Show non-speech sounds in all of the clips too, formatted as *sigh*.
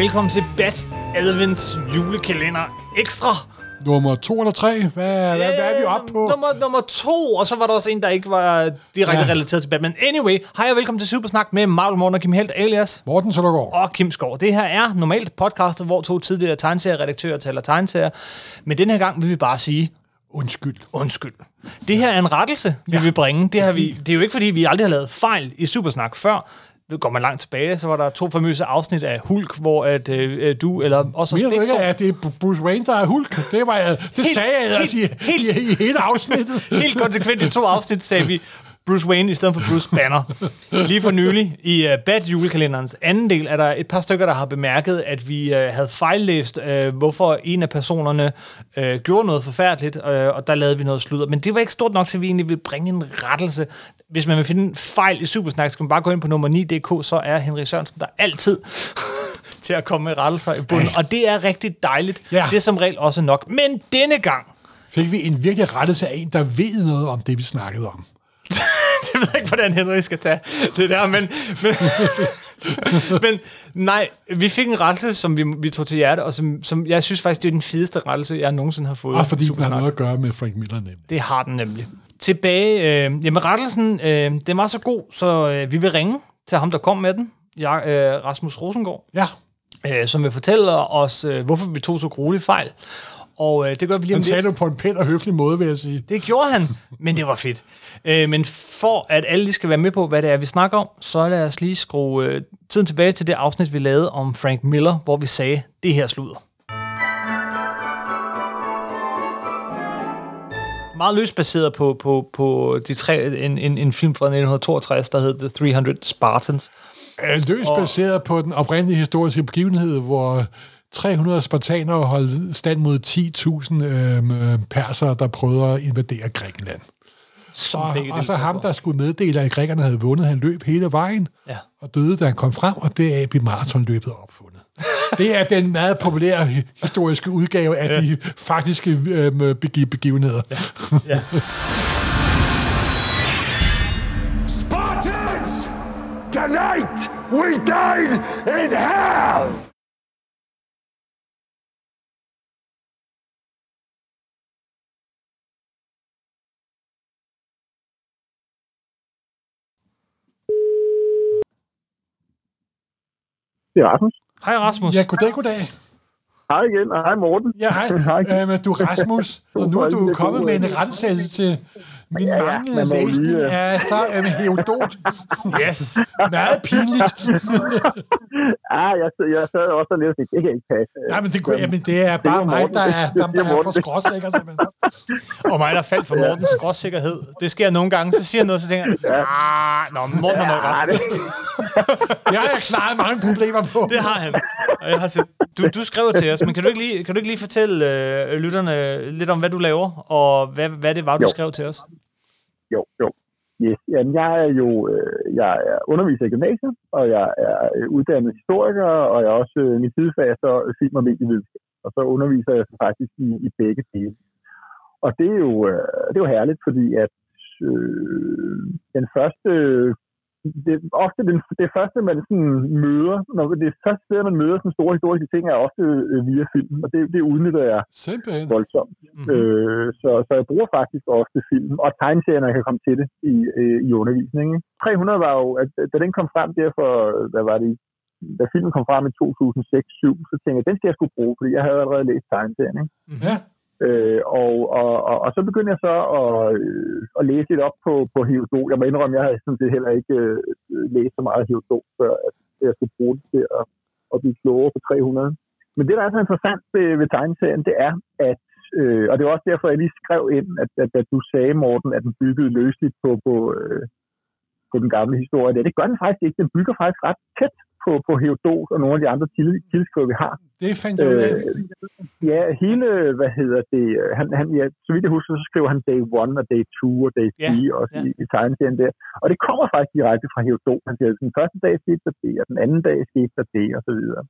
velkommen til Bat Advents julekalender ekstra. Nummer to eller tre? Hvad, hvad, hvad er vi oppe på? Nummer, nummer to, og så var der også en, der ikke var direkte ja. relateret til Batman. Anyway, hej og velkommen til Supersnak med Marvel Morten og Kim Helt alias. Morten Søndergaard. Og Kim Skov. Det her er normalt podcastet, hvor to tidligere tegneserieredaktører taler tegneserier. Men den her gang vil vi bare sige, Undskyld. Undskyld. Det her er en rettelse, vi ja. vil bringe. Det, her, vi, det er jo ikke, fordi vi aldrig har lavet fejl i Supersnak før. Nu går man langt tilbage, så var der to famøse afsnit af Hulk, hvor at, øh, du, eller også Mener du ikke, at det er Bruce Wayne, der er Hulk? Det, var jeg, det helt, sagde jeg helt, altså, i, helt, i, i hele afsnittet. *laughs* Helt konsekvent i to afsnit sagde vi, Bruce Wayne i stedet for Bruce Banner. Lige for nylig, i uh, Bad julekalenderens anden del, er der et par stykker, der har bemærket, at vi uh, havde fejllæst, uh, hvorfor en af personerne uh, gjorde noget forfærdeligt, uh, og der lavede vi noget sludder. Men det var ikke stort nok til, vi egentlig ville bringe en rettelse. Hvis man vil finde en fejl i Supersnak, skal man bare gå ind på nummer 9.dk, så er Henrik Sørensen der altid *laughs* til at komme med rettelser i bunden. Og det er rigtig dejligt. Ja. Det er som regel også nok. Men denne gang... Fik vi en virkelig rettelse af en, der ved noget om det, vi snakkede om. *laughs* det ved jeg ikke, hvordan Henrik skal tage det der, men, men, *laughs* men nej, vi fik en rettelse, som vi, vi tog til hjerte, og som, som jeg synes faktisk, det er den fedeste rettelse, jeg nogensinde har fået. Også fordi den har noget at gøre med Frank Miller, nemlig. Det har den nemlig. Tilbage, øh, jamen rettelsen, øh, den var så god, så øh, vi vil ringe til ham, der kom med den, jeg, øh, Rasmus Rosengård. Ja. Øh, som vil fortælle os, øh, hvorfor vi tog så grueligt fejl. Og øh, det gør vi lige om Han sagde det på en pæn og høflig måde, vil jeg sige. Det gjorde han, men det var fedt. Øh, men for at alle lige skal være med på, hvad det er, vi snakker om, så lad os lige skrue øh, tiden tilbage til det afsnit, vi lavede om Frank Miller, hvor vi sagde, det her sluder. Meget løst baseret på, på, på de tre, en, en, en film fra 1962, der hed The 300 Spartans. Løst baseret på den oprindelige historiske begivenhed, hvor 300 spartanere holdt stand mod 10.000 øh, perser, der prøvede at invadere Grækenland. Så, og, og så ham, der skulle meddele, at grækerne havde vundet, han løb hele vejen ja. og døde, da han kom frem, og det er blev maratonløbet opfundet. det er den meget populære historiske udgave af ja. de faktiske øh, begivenheder. Ja. *laughs* Ja. Spartans! Tonight we dine in hell! Det er Rasmus. Hej Rasmus. Ja, goddag, goddag. Hej igen, og hej Morten. Ja, hej. *laughs* hej. Æm, du er Rasmus, og nu er du kommet med en retsættelse til min ja, manglende ja, læsning lige, af så um, Herodot. Yes. Meget pinligt. ja, *laughs* jeg, jeg sad også og læste, det kan ikke passe. Nej, men det, jamen, det er bare det mig, der er, der, der er for skråsikker, simpelthen. og mig, der faldt for Mortens skråsikkerhed. Det sker nogle gange, så siger jeg noget, så tænker jeg, ah, nå, Morten har noget ret. jeg har klaret mange problemer på. Det har han. Og jeg har set, du, du skriver til os, men kan du ikke lige, kan du ikke lige fortælle øh, lytterne lidt om, hvad du laver, og hvad, hvad det var, du jo. skrev til os? Jo, jo. Yes. Jamen, jeg er jo øh, jeg er underviser i gymnasiet, og jeg er øh, uddannet historiker, og jeg er også øh, min sidefag så øh, film- og medievidenskab. Og så underviser jeg faktisk i, i begge dele. Og det er jo, øh, det er jo herligt, fordi at øh, den første det, ofte den, det første, man sådan møder, når det første sted, man møder sådan store historiske ting, er ofte øh, via film, og det, det udnytter jeg Simpelthen. voldsomt. Mm-hmm. Øh, så, så jeg bruger faktisk ofte film, og tegneserier, kan komme til det i, øh, i undervisningen. 300 var jo, at, da den kom frem der for, hvad var det, da filmen kom frem i 2006-2007, så tænkte jeg, den skal jeg skulle bruge, fordi jeg havde allerede læst tegneserien. Ikke? Ja. Og, og, og, og så begyndte jeg så at, øh, at læse lidt op på, på Herodot. Jeg må indrømme, jeg havde sådan set heller ikke øh, læst så meget Herodot, før at jeg skulle bruge det til at, at blive klogere på 300. Men det, der er så interessant ved, ved tegneserien, det er, at øh, og det er også derfor, jeg lige skrev ind, at, at, at du sagde, Morten, at den byggede løsligt på, på, øh, på den gamle historie. Det, det gør den faktisk ikke. Den bygger faktisk ret tæt på, på Herodot og nogle af de andre kildeskriver, vi har. Det fandt jeg ud af. Øh, ja, hele, hvad hedder det, han, han, ja, så vidt jeg husker, så skriver han day 1 og day 2 og day 3 ja, også ja. i, i tegneserien der. Og det kommer faktisk direkte fra Herodot. Han siger, at den første dag skete der det, og den anden dag skete der det, og så videre.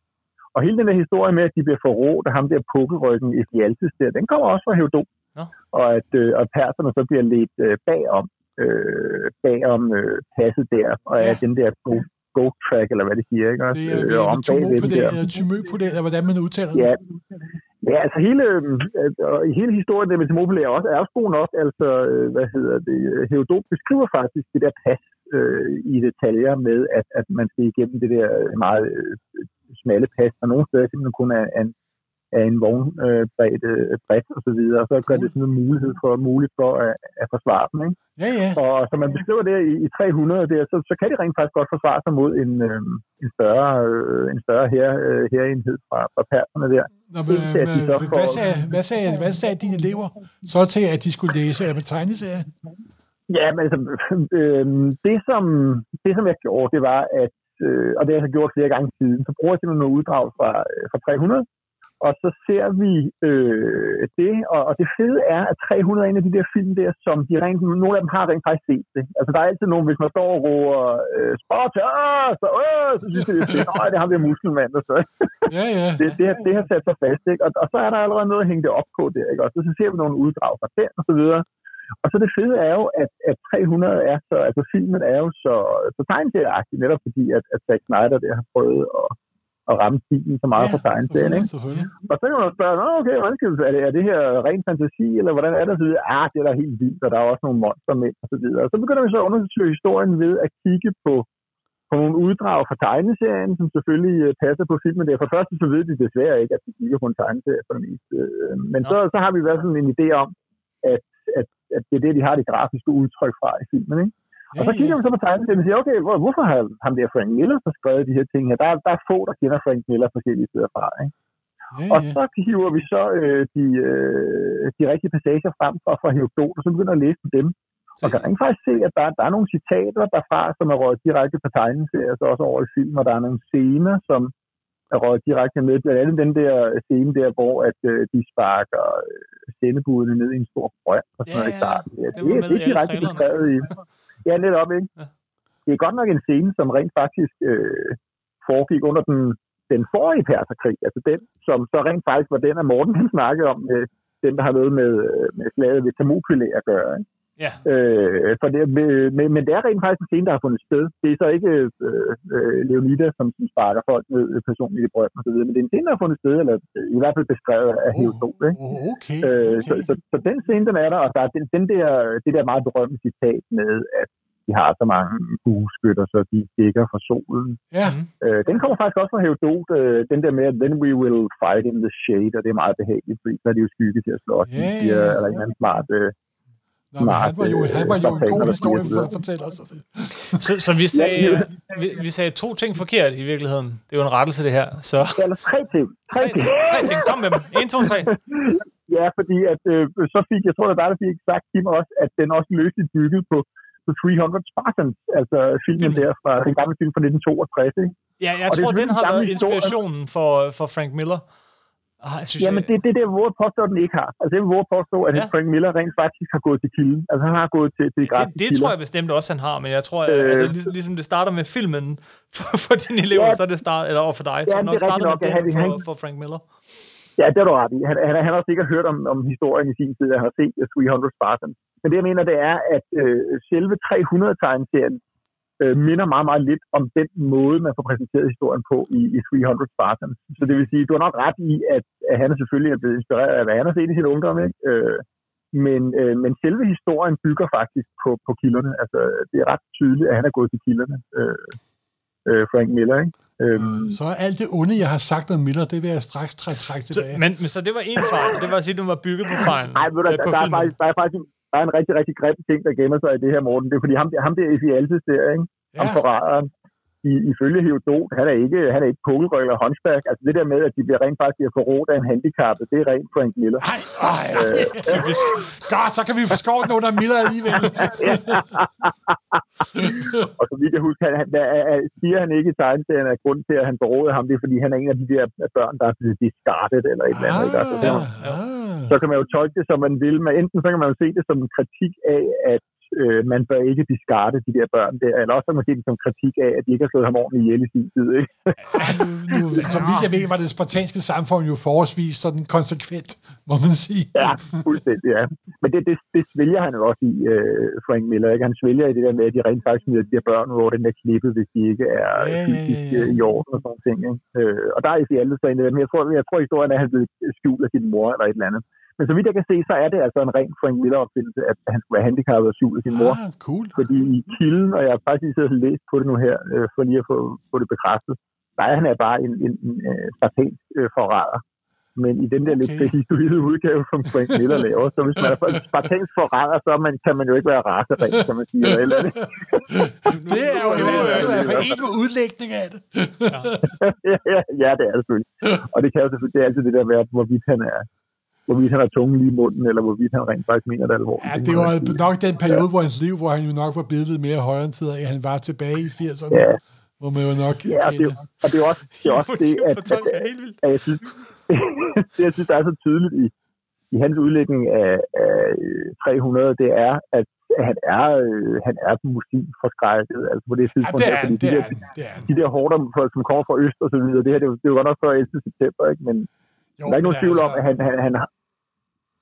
Og hele den der historie med, at de bliver forrådt af ham der pukkelryggen i Fialtes der, den kommer også fra Herodot. Ja. Og at øh, og perserne så bliver lidt øh, bagom, øh, bagom øh, passet der, og ja. at den der goat track, eller hvad det siger, ikke? Det er øh, om tymøpodel, eller hvordan man udtaler det. Ja, ja altså hele, øh, hele historien med Thermopylæ er også, er også god nok. Altså, øh, hvad hedder det? Herodot beskriver faktisk det der pas øh, i detaljer med, at, at man skal igennem det der meget øh, smalle pas, og nogle steder simpelthen kun er en af en vognbredt øh, bredt og så videre, og så gør det sådan en mulighed for, muligt for at, at forsvare dem. Ikke? Ja, ja. Og som man beskriver det i, i 300 der, så, så kan de rent faktisk godt forsvare sig mod en, øh, en større, øh, en større her, øh, herenhed fra, fra perserne der. Nå, men, men, de så hvad, sagde, hvad, sagde, hvad sagde dine elever så til, at de skulle læse af tegneserien? Ja, men altså, *laughs* øh, det, som, det som jeg gjorde, det var, at, øh, og det har jeg gjort flere gange siden, så bruger jeg simpelthen noget uddrag fra, øh, fra 300, og så ser vi øh, det, og, og det fede er, at 300 er en af de der film der, som de rent, nogle af dem har rent faktisk set det. Altså der er altid nogen, hvis man står og råber, øh, Sparta, så, øh, så synes de, det er det har vi muskelmand, og så. Ja, ja. *laughs* det, det, har, det har sat sig fast, ikke? Og, og, så er der allerede noget at hænge det op på der, ikke? Og så, så ser vi nogle uddrag fra den, og så videre. Og så det fede er jo, at, at 300 er så, altså filmen er jo så, så tegneserieagtig, netop fordi, at, at Zack Snyder der har prøvet at at ramme stilen så meget ja, på tegneserien. Ikke? Og så kan man spørge, Nå, okay, hvordan skal er, det, er det her ren fantasi, eller hvordan er det? Så videre, ah, det er da helt vildt, og der er også nogle monstermænd og så videre. Og så begynder vi så at undersøge historien ved at kigge på, på nogle uddrag fra tegneserien, som selvfølgelig uh, passer på filmen der. For det første så ved de desværre ikke, at de kigger på en tegneserie for det meste. Uh, men så, så har vi i hvert fald en idé om, at, at, at det er det, de har det grafiske udtryk fra i filmen. Ikke? Og så kigger vi så på tegneserien og siger, okay, hvor, hvorfor har ham der Frank Miller så skrevet de her ting her? Der, der er få, der kender Frank Miller forskellige steder fra. Ikke? Ja, ja. Og så hiver vi så øh, de, øh, de rigtige passager frem fra, fra Herodot, og så begynder at læse dem. Og kan rent faktisk se, at der, der er nogle citater derfra, som er røget direkte på tegneserier, så også over i film, og der er nogle scener, som er røget direkte med. Blandt andet den der scene der, hvor at, øh, de sparker øh, sendebudene ned i en stor brønd og sådan ja, noget i starten. Ja, det, det, det er direkte beskrevet i, Ja, netop, ikke? Ja. Det er godt nok en scene, som rent faktisk øh, foregik under den, den forrige perserkrig, altså den, som så rent faktisk var den, at Morten han snakkede om, med den, der har noget med, med slaget ved Thermopylæ at gøre. Ikke? Ja. Øh, for det, men, men det er rent faktisk en scene, der har fundet sted. Det er så ikke øh, øh, Leonidas, som, som sparker folk ned personligt i brønden og så videre, men det er en scene, der har fundet sted, eller i hvert fald beskrevet af Herodot. Oh, okay, okay. Øh, så, så, så, den scene, den er der, og der er den, den der, det der meget berømte citat med, at de har så mange bueskytter, så de dækker for solen. Ja. Øh, den kommer faktisk også fra Herodot, øh, den der med, at then we will fight in the shade, og det er meget behageligt, fordi så er de jo skygge til at slå os, ja, ja. eller en anden smart... Øh, Nå, men han var jo, han var jo en god historie for at fortælle os det. Så, så vi, sagde, vi, vi sagde to ting forkert i virkeligheden. Det er jo en rettelse, det her. Så. Eller tre ting. Tre, tre, ting. tre ting. Kom med dem. En, to, tre. *laughs* Ja, fordi at, øh, så fik, jeg tror, det er der fik sagt, Kim, også, at den også løste bygget på, på 300 Spartans, altså filmen der fra den gamle film fra 1962. Ikke? Ja, jeg og tror, den har været inspirationen for, for Frank Miller. Ah, synes, Jamen, det, det er det, hvor påstår, den ikke har. Altså, det er hvor påstår, at ja. Frank Miller rent faktisk har gået til kilden. Altså, han har gået til, til det, det tror jeg bestemt også, han har, men jeg tror, øh, altså, ligesom, ligesom det starter med filmen *laughs* for, for dine elever, ja, så er det start, eller for dig, ja, så nok starter med den for, han, for Frank Miller. Ja, det er du ret i. Han, han, han har sikkert hørt om, om historien i sin tid, at han har set 300 Spartans. Men det, jeg mener, det er, at øh, selve 300-tegneserien øh, minder meget, meget lidt om den måde, man får præsenteret historien på i, i 300 Spartans. Så det vil sige, du har nok ret i, at, at han selvfølgelig er blevet inspireret af, hvad han har set i sin ungdom, ikke? Øh, men, øh, men selve historien bygger faktisk på, på kilderne. Altså, det er ret tydeligt, at han er gået til kilderne, øh, øh, Frank Miller, ikke? Øhm. Så alt det onde, jeg har sagt om Miller, det vil jeg straks trække træk tilbage. Så, men, men så det var en fejl, det var at sige, at den var bygget på fejlen? Nej, der, der, der, er faktisk, der, er faktisk, der er en rigtig, rigtig grim ting, der gemmer sig i det her, Morten. Det er fordi ham, ham der Efialtes der, ikke? Ja. Ham forræderen. I, ifølge Herodot, han er ikke, han er ikke pukkelryg eller håndsbærk. Altså det der med, at de bliver rent faktisk forrådt af en handicappet, det er rent Frank Miller. Nej, ej, øh, typisk. Godt, så kan vi få skåret nogen af Miller alligevel. og så vidt jeg husker, han, der, siger han ikke i tegneserien, at grunden til, at han forråder ham, det er, fordi han er en af de der børn, der er blevet discarded eller et eller andet. Ikke? Altså, så, ja, ja. så kan man jo tolke det, som man vil, men enten så kan man jo se det som en kritik af, at øh, man bør ikke discarde de der børn der, eller også måske som kritik af, at de ikke har slået ham ordentligt ihjel i sin tid. Ikke? Ja, nu, nu, som vidt jeg ved, var det spartanske samfund jo forholdsvis sådan konsekvent, må man sige. Ja, fuldstændig, ja. Men det, det, det svælger han jo også i, øh, Frank Miller. Ikke? Han svælger i det der med, at de rent faktisk smider de her børn over den der klippe, hvis de ikke er ja, ja. i orden og sådan ting. Ikke? Øh, og der er i alle sagen, men jeg tror, jeg tror, historien er, at han blev skjult af sin mor eller et eller andet. Men så vidt jeg kan se, så er det altså en ren Frank Miller-opfindelse, at han skulle være handicappet og skjult af sin mor. Ah, cool. Fordi i kilden, og jeg har faktisk lige siddet og læst på det nu her, øh, for lige at få, få det bekræftet, der er han er bare en, en, en, en spartansk øh, forræder. Men i den der okay. lidt behistoide udgave, som Frank Miller laver, så hvis man er en spartansk forræder, så man, kan man jo ikke være rasering, kan man sige. Eller, eller det er jo en med udlægning af det. ja, ja, ja, det er det selvfølgelig. Og det kan jo selvfølgelig, det er altid det der med, hvorvidt han er hvorvidt han har tungen lige i munden, eller hvorvidt han rent faktisk mener det alvorligt. Ja, det var nok den periode, hvor hans liv, hvor han jo nok var blevet mere højorienteret, at han var tilbage i 80'erne. Ja. Hvor man jo nok ja, og det, og det er også det, er også *laughs* det at, at, at, at, jeg synes, *laughs* det, jeg synes, der er så tydeligt i, i hans udlægning af, af 300, det er, at han er, øh, han er muslimforskrækket, altså på det tidspunkt. Ja, det er, fordi det de, er, der, det er. de der hårder, som kommer fra øst og så videre, det her, det er jo, det er jo godt nok før 11. september, ikke? men jo, der er ikke nogen tvivl altså... om, at han, han, han.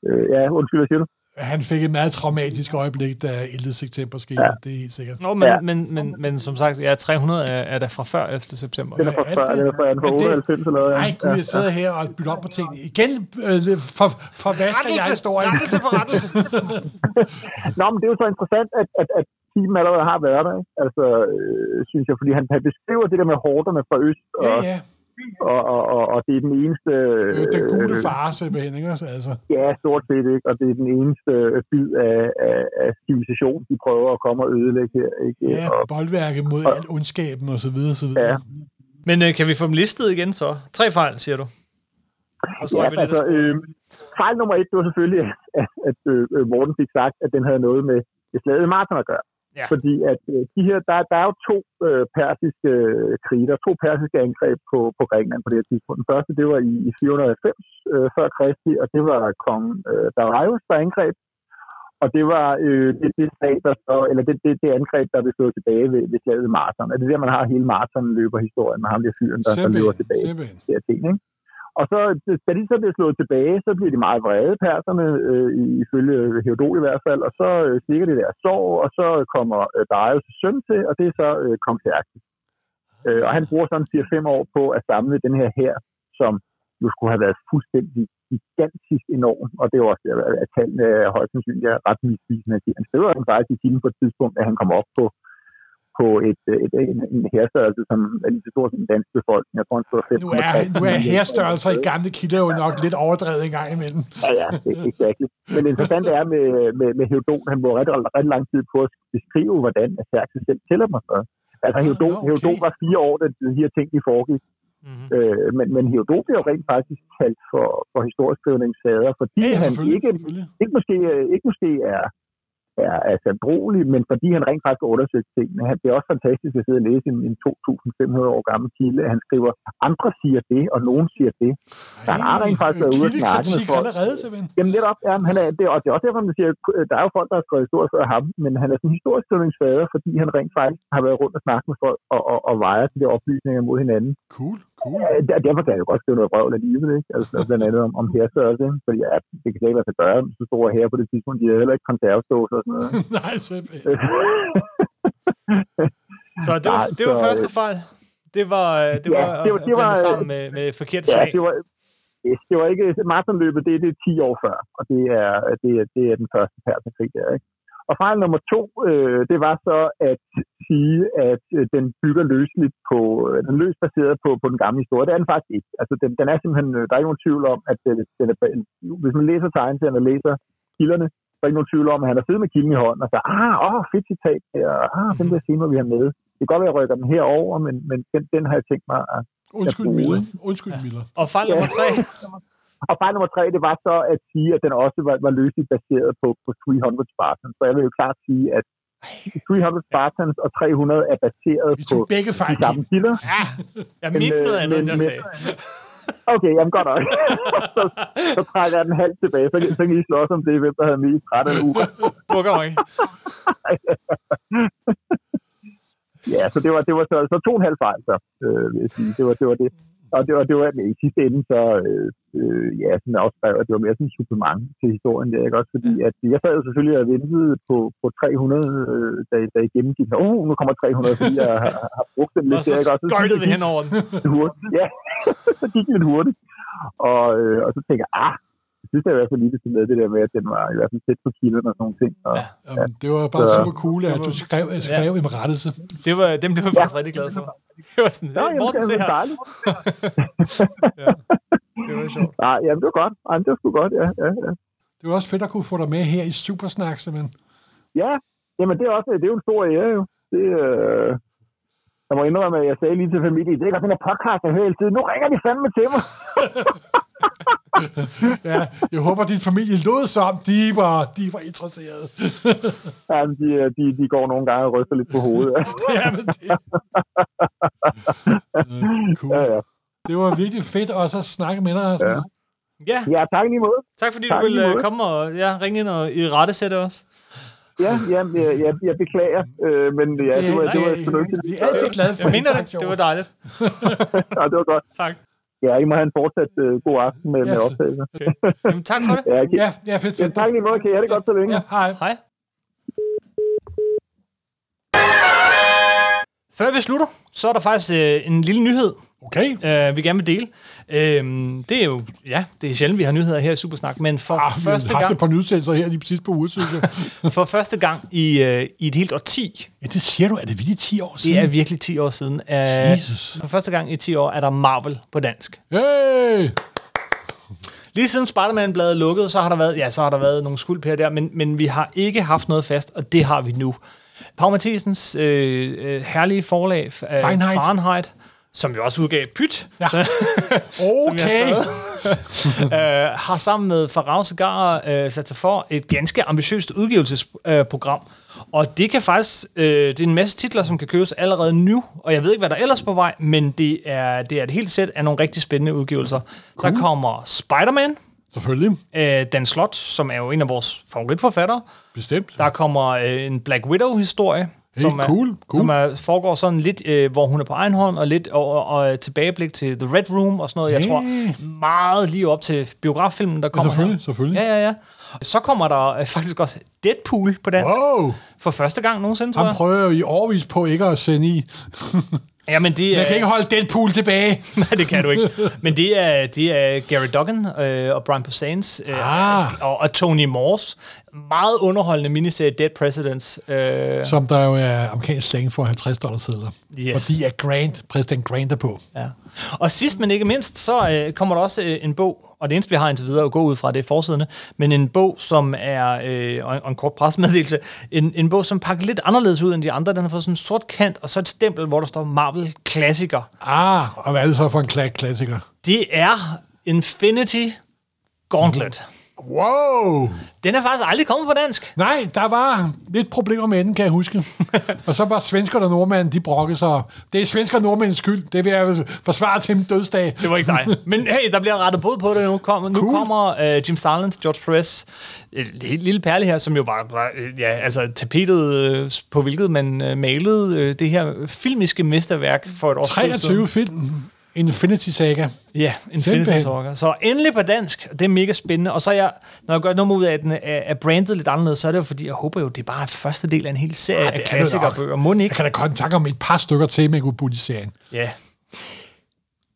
Øh, ja, undskyld, hvad siger du? Han fik et meget traumatisk øjeblik, da 11. september skete. Ja. Det er helt sikkert. Nå, men, ja. men, men, men som sagt, ja, 300 er, er der fra før 11. september. Den er fra før, den er fra, fra 98 eller noget. Nej, gud, jeg sidder her og bytter op på ting. Igen, øh, for, for hvad skal jeg historien? Rettelse for rettelse. *laughs* Nå, men det er jo så interessant, at, at, at team allerede har været der, ikke? Altså, øh, synes jeg, fordi han, han beskriver det der med hårderne fra øst. Og, ja, ja og, og, og, og det er den eneste... Det er den gule øh, far, simpelthen, ikke? Altså. Ja, stort set, ikke? Og det er den eneste bid af, af, af civilisation, de prøver at komme og ødelægge her, ikke? Ja, og, boldværket mod og, al ondskaben, og så videre, så videre. Ja. Men øh, kan vi få dem listet igen så? Tre fejl, siger du? Og så ja, er vi altså, øh, fejl nummer et, det var selvfølgelig, at, at, at øh, Morten fik sagt, at den havde noget med det slaget maraton at gøre. Ja. Fordi at øh, de her, der, der er jo to øh, persiske øh, kriger, to persiske angreb på, på Grækenland på det her tidspunkt. Den første, det var i, i 490 øh, før Kristi, og det var kong øh, Darius, der angreb. Og det var øh, det, det, slag, der så, eller det, det, det angreb, der blev slået tilbage ved, ved slaget ved Marathon. Er det der, man har hele Marathon løber historien med ham der fyren, der, der løber tilbage. Simpelthen. Det er ting, ikke? Og så, da de så bliver slået tilbage, så bliver de meget vrede, perserne, øh, ifølge Herodot i hvert fald, og så øh, stikker de der sorg, og så kommer øh, Darius søn til, og det er så øh, kong Xerxes. Øh, og han bruger sådan 4-5 år på at samle den her her, som jo skulle have været fuldstændig gigantisk enorm, og det er også, at tallene er højst sandsynligt ret misvisende. Han skriver faktisk i timen på et tidspunkt, at han kommer op på på et, et, en, en herstørrelse, som er lige så stor som den danske befolkning. Jeg tror, han står 5, nu er, nu er herstørrelser i gamle kilder jo nok lidt overdrevet en gang imellem. Ja, ja, det er exakt. Men det interessante er med, med, med Herodot, han bruger ret, ret lang tid på at beskrive, hvordan Xerxes selv tæller mig for. Altså, Herodot, okay. Herodot var fire år, da de her ting de foregik. Mm-hmm. Øh, men, men Herodot bliver jo rent faktisk kaldt for, for historieskrivningsfader, fordi ja, han ikke, ikke, måske, ikke måske er er, er sandrolig, men fordi han rent faktisk har undersøgt tingene. Det er også fantastisk at sidde og læse en, en 2.500 år gammel kilde. Han skriver, andre siger det, og nogen siger det. Så han har rent faktisk været ude og snakke med folk. allerede. Jamen netop, ja, han er, det, og det er også derfor, man siger, der er jo folk, der har skrevet historie før ham, men han er sådan en historisk fordi han rent faktisk har været rundt og snakket med folk og, og, og vejer de der oplysninger mod hinanden. Cool. Cool. Ja, derfor kan jeg jo godt skrive noget røvl alligevel, ikke? Altså, blandt andet om, om herstørrelse, ikke? Fordi ja, det kan ikke lade sig gøre, så store her på det tidspunkt. De havde heller ikke konservesdåser og sådan noget. *laughs* Nej, simpelthen. så det var, det var så, første fejl. Det var, øh, det ja, var, det var, det var sammen med, med forkert ja, det var, det var ikke maratonløbet, det, det er 10 år før, og det er, det er, det er den første perserkrig der, ikke? Og fejl nummer to, øh, det var så at sige, at øh, den bygger løsligt på, øh, den løst baseret på, på den gamle historie. Det er den faktisk ikke. Altså, den, den er simpelthen, øh, der er ikke nogen tvivl om, at den, den er, hvis man læser tegneserien og læser kilderne, så er der ikke nogen tvivl om, at han har siddet med kilden i hånden og sagt, ah, åh, fedt citat her, ah, den der scene, hvor vi har med. Det kan godt være, at jeg rykker den herover, men, men den, den har jeg tænkt mig at, Undskyld, Miller. Undskyld, Miller. Og fejl nummer tre. Og fejl nummer tre, det var så at sige, at den også var, var løsligt baseret på, på 300 Spartans. Så jeg vil jo klart sige, at 300 Spartans og 300 er baseret på begge fejl, de samme kilder. Ja, jeg mente noget andet, men, jeg sagde. Okay, jamen godt nok. *laughs* så, så trækker jeg den halvt tilbage, så, så kan I slås om det, hvem der havde mest ret eller uret. *laughs* Bukker mig. *laughs* Ja, så det var, det var så, så to og en halv fejl, så, øh, vil jeg sige. Det var det. Var det. Og det var, det var i sidste ende, så øh, øh, ja, sådan jeg også skrev, at det var mere sådan et supplement til historien der, ikke også? Fordi at jeg sad jo selvfølgelig og ventede på, på 300, øh, da, da jeg gennemgik. Uh, nu kommer 300, fordi jeg har, har brugt dem lidt. Og så der, ikke også? skøjtede vi hen over den. hurtigt. *laughs* Ja, *laughs* så gik den lidt hurtigt. Og, øh, og så tænkte jeg, ah, jeg synes, det er i hvert fald lige med det der med, at den var i hvert fald tæt på kilden og sådan nogle ting. Og, Ja. Jamen, det var bare Så- super cool, at du skrev, skrev en rettelse. Det var, dem blev jeg faktisk rigtig glad for. Det var sådan, Ja, hey, jamen, Morten, det se er her. dejligt. *laughs* Det var sjovt. Nej, jamen, det var godt. Ej, men det var sgu godt, ja. ja, ja. Det var også fedt at kunne få dig med her i Supersnak, simpelthen. Ja, jamen det er også det er jo en stor ære jo. Det, øh, jeg må indrømme, at jeg sagde lige til familien, det er ikke den her podcast, jeg hører hele tiden. Nu ringer de fandme til mig. *laughs* Ja, jeg håber, din familie lød som, de var, de var interesserede. Jamen, de, øh, de, de går nogle gange og ryster lidt på hovedet. ja, *laughs* men det... cool. ja, ja. Det var virkelig fedt også at snakke med dig, Rasmus. Ja, ja, tak i lige måde. tak fordi Tak du ville øh, måde. komme og ja, ringe ind og i rette sætte os. Ja, ja jeg, jeg, jeg beklager, øh, men ja, det, var, det var nødt til. vi er altid glade for Jeg mener det. Det var dejligt. *laughs* Ja, det var godt. Tak. Ja, I må have en fortsat øh, god aften med, med Yes. optagelser. Jamen, tak for det. *laughs* Ja, okay. Ja, ja, fedt, ja, fedt. tak i lige måde. Kan I have det godt så længe? Ja, hej. Hej. Før vi slutter, så er der faktisk øh, en lille nyhed, Okay. øh, vi gerne vil dele. Øh, det er jo, ja, det er sjældent, vi har nyheder her i Supersnak, men for, Ah, vi har første, haft gang, et par her lige sidst på uge, *laughs* for første gang i, øh, i et helt årti, Ja, det siger du. Er det virkelig 10 år siden? det er virkelig 10 år siden, øh, Jesus. for første gang i 10 år er der Marvel på dansk. Hey! Lige siden Spider-Man-bladet lukkede, så har der været, ja, så har der været nogle skuldpærer der, men, men vi har ikke haft noget fast, og det har vi nu. Pau Mathisens øh, øh, herlige forlag, øh, Fahrenheit. Fahrenheit, som jo også udgav Pyt, Ja. så, *laughs* som jeg Okay. skrevet, *laughs* øh, har sammen med Farag Segar øh, sat sig for et ganske ambitiøst udgivelsesprogram. Øh, og det kan faktisk, øh, det er en masse titler, som kan købes allerede nu, og jeg ved ikke, hvad der er ellers er på vej, men det er, det er et helt sæt af nogle rigtig spændende udgivelser. Cool. Der kommer Spider-Man, Selvfølgelig. øh, Dan Slot, som er jo en af vores favoritforfattere. Bestemt. Der kommer øh, en Black Widow-historie, som, er, cool, cool. som er, foregår sådan lidt, øh, hvor hun er på egen hånd, og lidt og, og, og tilbageblik til The Red Room og sådan noget. Jeg Hey. tror meget lige op til biograffilmen, der kommer selvfølgelig, her. selvfølgelig. Ja, ja, ja. Så kommer der øh, faktisk også Deadpool på dansk. Wow! For første gang nogensinde, tror Han jeg. prøver jo i årvis på ikke at sende i. *laughs* Jamen, det Jeg er... kan ikke holde Deadpool tilbage. *laughs* Nej, det kan du ikke. *laughs* Men det er, det er Gary Duggan øh, og Brian Posehns øh, Ah. og, og Tony Morse. Meget underholdende miniserie Dead Presidents. Øh, Som der jo er amerikansk slang for 50 dollars sedler. Yes. Fordi at Grant, præsident Grant er på. Ja. Og sidst, men ikke mindst, så øh, kommer der også øh, en bog, og det eneste, vi har indtil videre at gå ud fra, det er forsiderne, men en bog, som er, øh, og, en, og en kort pressemeddelelse, en, en bog, som pakker lidt anderledes ud end de andre. Den har fået sådan en sort kant, og så et stempel, hvor der står Marvel Klassiker. Ah, og hvad er det så for en kla- klassiker? Det er Infinity Gauntlet. Wow! Den er faktisk aldrig kommet på dansk. Nej, der var lidt problemer med den, kan jeg huske. *laughs* og så var svenskerne og nordmænd, de brokkede sig. Det er svensker og nordmænds skyld. Det vil jeg forsvare til min dødsdag. Det var ikke dig. Men hey, der bliver rettet bod på det nu. Kommer, nu Cool. kommer uh, Jim Starlins, George Perez, et helt lille perle her, som jo var, var øh, ja, altså tapetet, øh, på hvilket man malede det her filmiske mesterværk for et år 23 film. Infinity Saga. Ja, Infinity Simpelthen. Saga. Så endelig på dansk. Det er mega spændende. Og så er jeg, når jeg gør noget ud af, at den er, er brandet lidt anderledes, så er det jo fordi, jeg håber jo, det er bare første del af en hel serie Ah, af er klassikerbøger. Må den Jeg ikke? kan da godt tanke om et par stykker til, man kunne i serien. Ja.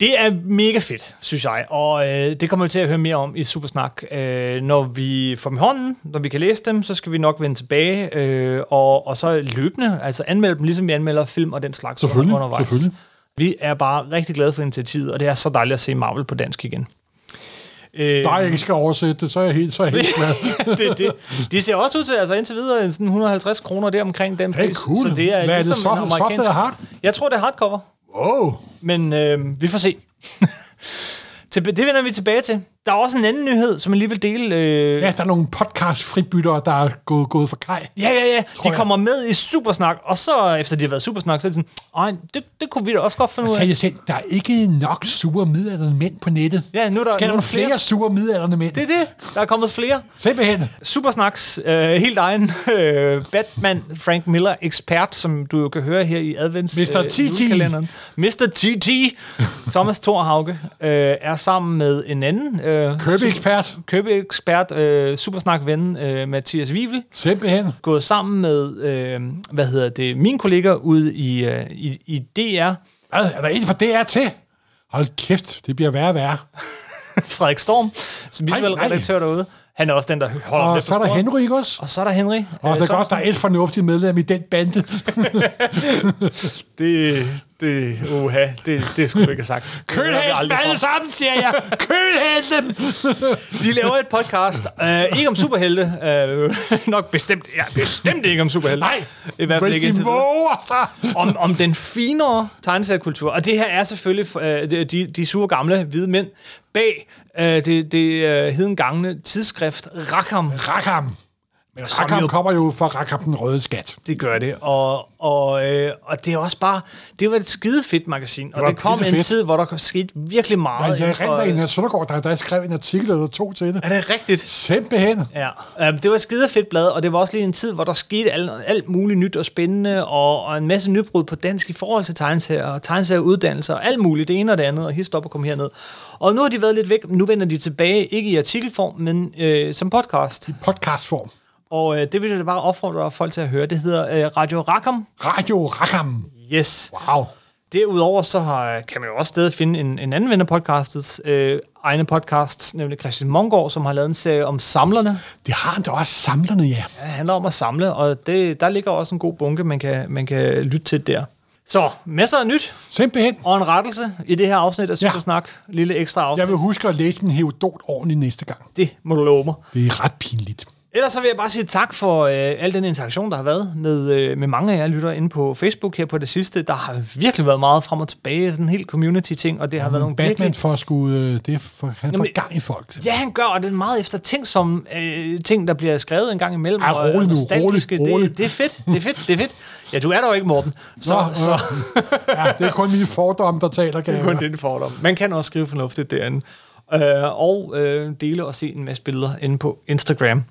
Det er mega fedt, synes jeg, og øh, det kommer vi til at høre mere om i Supersnak. Øh, når vi får dem i hånden, når vi kan læse dem, så skal vi nok vende tilbage, øh, og, og så løbende, altså anmelde dem, ligesom vi anmelder film og den slags Selvfølgelig, undervejs. selvfølgelig. Vi er bare rigtig glade for initiativet, og det er så dejligt at se Marvel på dansk igen. Øh, Bare jeg ikke skal oversætte det, så er jeg helt, så er jeg helt glad. *laughs* det, det, de ser også ud til, altså indtil videre, sådan 150 kroner der omkring den Hey, pris. cool. Så det er Hvad er det, ligesom soft- en soft amerikansk... eller hard? Jeg tror, det er hardcover. Wow. Men øh, vi får se. *laughs* Det vender vi tilbage til. Der er også en anden nyhed, som jeg lige vil dele. Øh... Ja, der er nogle podcast-fribyttere, der er gået, gået for kaj. Ja, ja, ja. De jeg. kommer med i Supersnak, og så efter de har været Supersnak, så er det sådan, Ej, det, det kunne vi da også godt finde ud Så af. jeg selv, der er ikke nok sure midalderne mænd på nettet. Ja, nu er der Skal der nogle flere, flere sure midalderne mænd? Det er det. Der er kommet flere. Simpelthen. Supersnaks øh, helt egen øh, Batman Frank Miller ekspert, som du jo kan høre her i advents Mr. TT. julekalenderen. Mr. TT. Thomas Thorhauge øh, er sammen med en anden øh, Købeekspert. købeekspert, øh, Supersnak-ven øh, Mathias Wivel, Simpelthen. gået sammen med, øh, hvad hedder det, mine kolleger ude i, øh, i, i DR, Hvad, er der en fra DR til? Hold kæft, det bliver værre og værre. *laughs* Frederik Storm, som visuel nej. redaktør derude. Han er også den, der holder Og så er der sporet. Henry, ikke også? Og så er der Henry. Og øh, det er godt, der er et fornuftigt medlem i den bande. *laughs* Det, det, uha, det, det skulle du ikke have sagt. Kølhæld dem alle sammen, siger jeg. Kølhæld dem. De laver et podcast, øh, ikke om superhelte, øh, nok bestemt, ja, bestemt ikke om superhelte. Nej, i hvert fald ikke sig. om, om den finere tegneseriekultur. Og det her er selvfølgelig de, de, de sure gamle hvide mænd bag øh, det, det øh, hedengangne tidsskrift Rackham. Rackham. Men Som Rackham jo- kommer jo fra Rackham den røde skat. Det gør det, og, og, øh, og det er også bare, det var et skide fedt magasin, og det kom i en pissefedt. tid, hvor der skete virkelig Ja, meget. jeg inden for- render en af Søndergaard, der, der skrev en artikel eller to til det. Er det rigtigt? Simpelthen. Ja, um, det var et skide fedt blad, og det var også lige en tid, hvor der skete alt, alt muligt nyt og spændende, og, og en masse nybrud på dansk i forhold til tegneserier, og tegneserieuddannelser, og alt muligt, det ene og det andet, og hist op og kom herned. Og nu har de været lidt væk, nu vender de tilbage, ikke i artikelform, men øh, som podcast. Podcastform. Og øh, det vil jeg bare opfordre folk til at høre. Det hedder øh, Radio Rackham. Radio Rackham. Yes. Wow. Derudover så har, kan man jo også stadig finde en, en anden ven af podcastets øh, egne podcasts, nemlig Christian Mongård, som har lavet en serie om samlerne. Det har han da også samlerne, ja. Det handler om at samle, og det, der ligger også en god bunke, man kan, man kan lytte til der. Så, masser af nyt, Simpelthen. og en rettelse i det her afsnit af Supersnak. Lille ekstra afsnit. Jeg vil huske at læse min Herodot ordentligt næste gang. Det må du love mig. Det er ret pinligt. Ellers så vil jeg bare sige tak for øh, al den interaktion, der har været med, øh, med mange af jer lyttere inde på Facebook her på det sidste. Der har virkelig været meget frem og tilbage, sådan en helt community-ting, og det har været nogle Batman virkelig... får sgu, øh, det er for, han Jamen, gang i folk. Ja, han gør, og det er meget efter ting som øh, ting, der bliver skrevet en gang imellem. Ej, rolig nu, rolig, rolig. Det, det er fedt, det er fedt, det er fedt. Ja, du er der jo ikke, Morten. Så, Nå, så, Ja, det er kun mine fordomme, der taler, kan Det er kun høre. din fordom. Man kan også skrive fornuftigt derinde. Øh, og øh, dele og se en masse billeder inde på Instagram.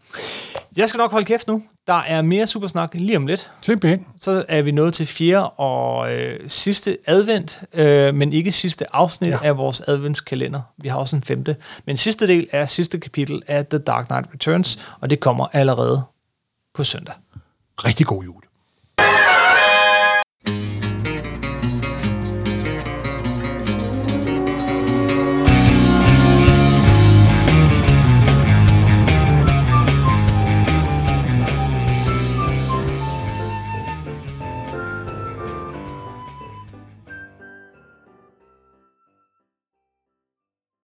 Jeg skal nok holde kæft nu. Der er mere Supersnak lige om lidt. Simpelthen. Så er vi nået til fjerde og øh, sidste advent, øh, men ikke sidste afsnit ja. Af vores adventskalender. Vi har også en femte. Men sidste del er sidste kapitel af The Dark Knight Returns, og det kommer allerede på søndag. Rigtig god jul.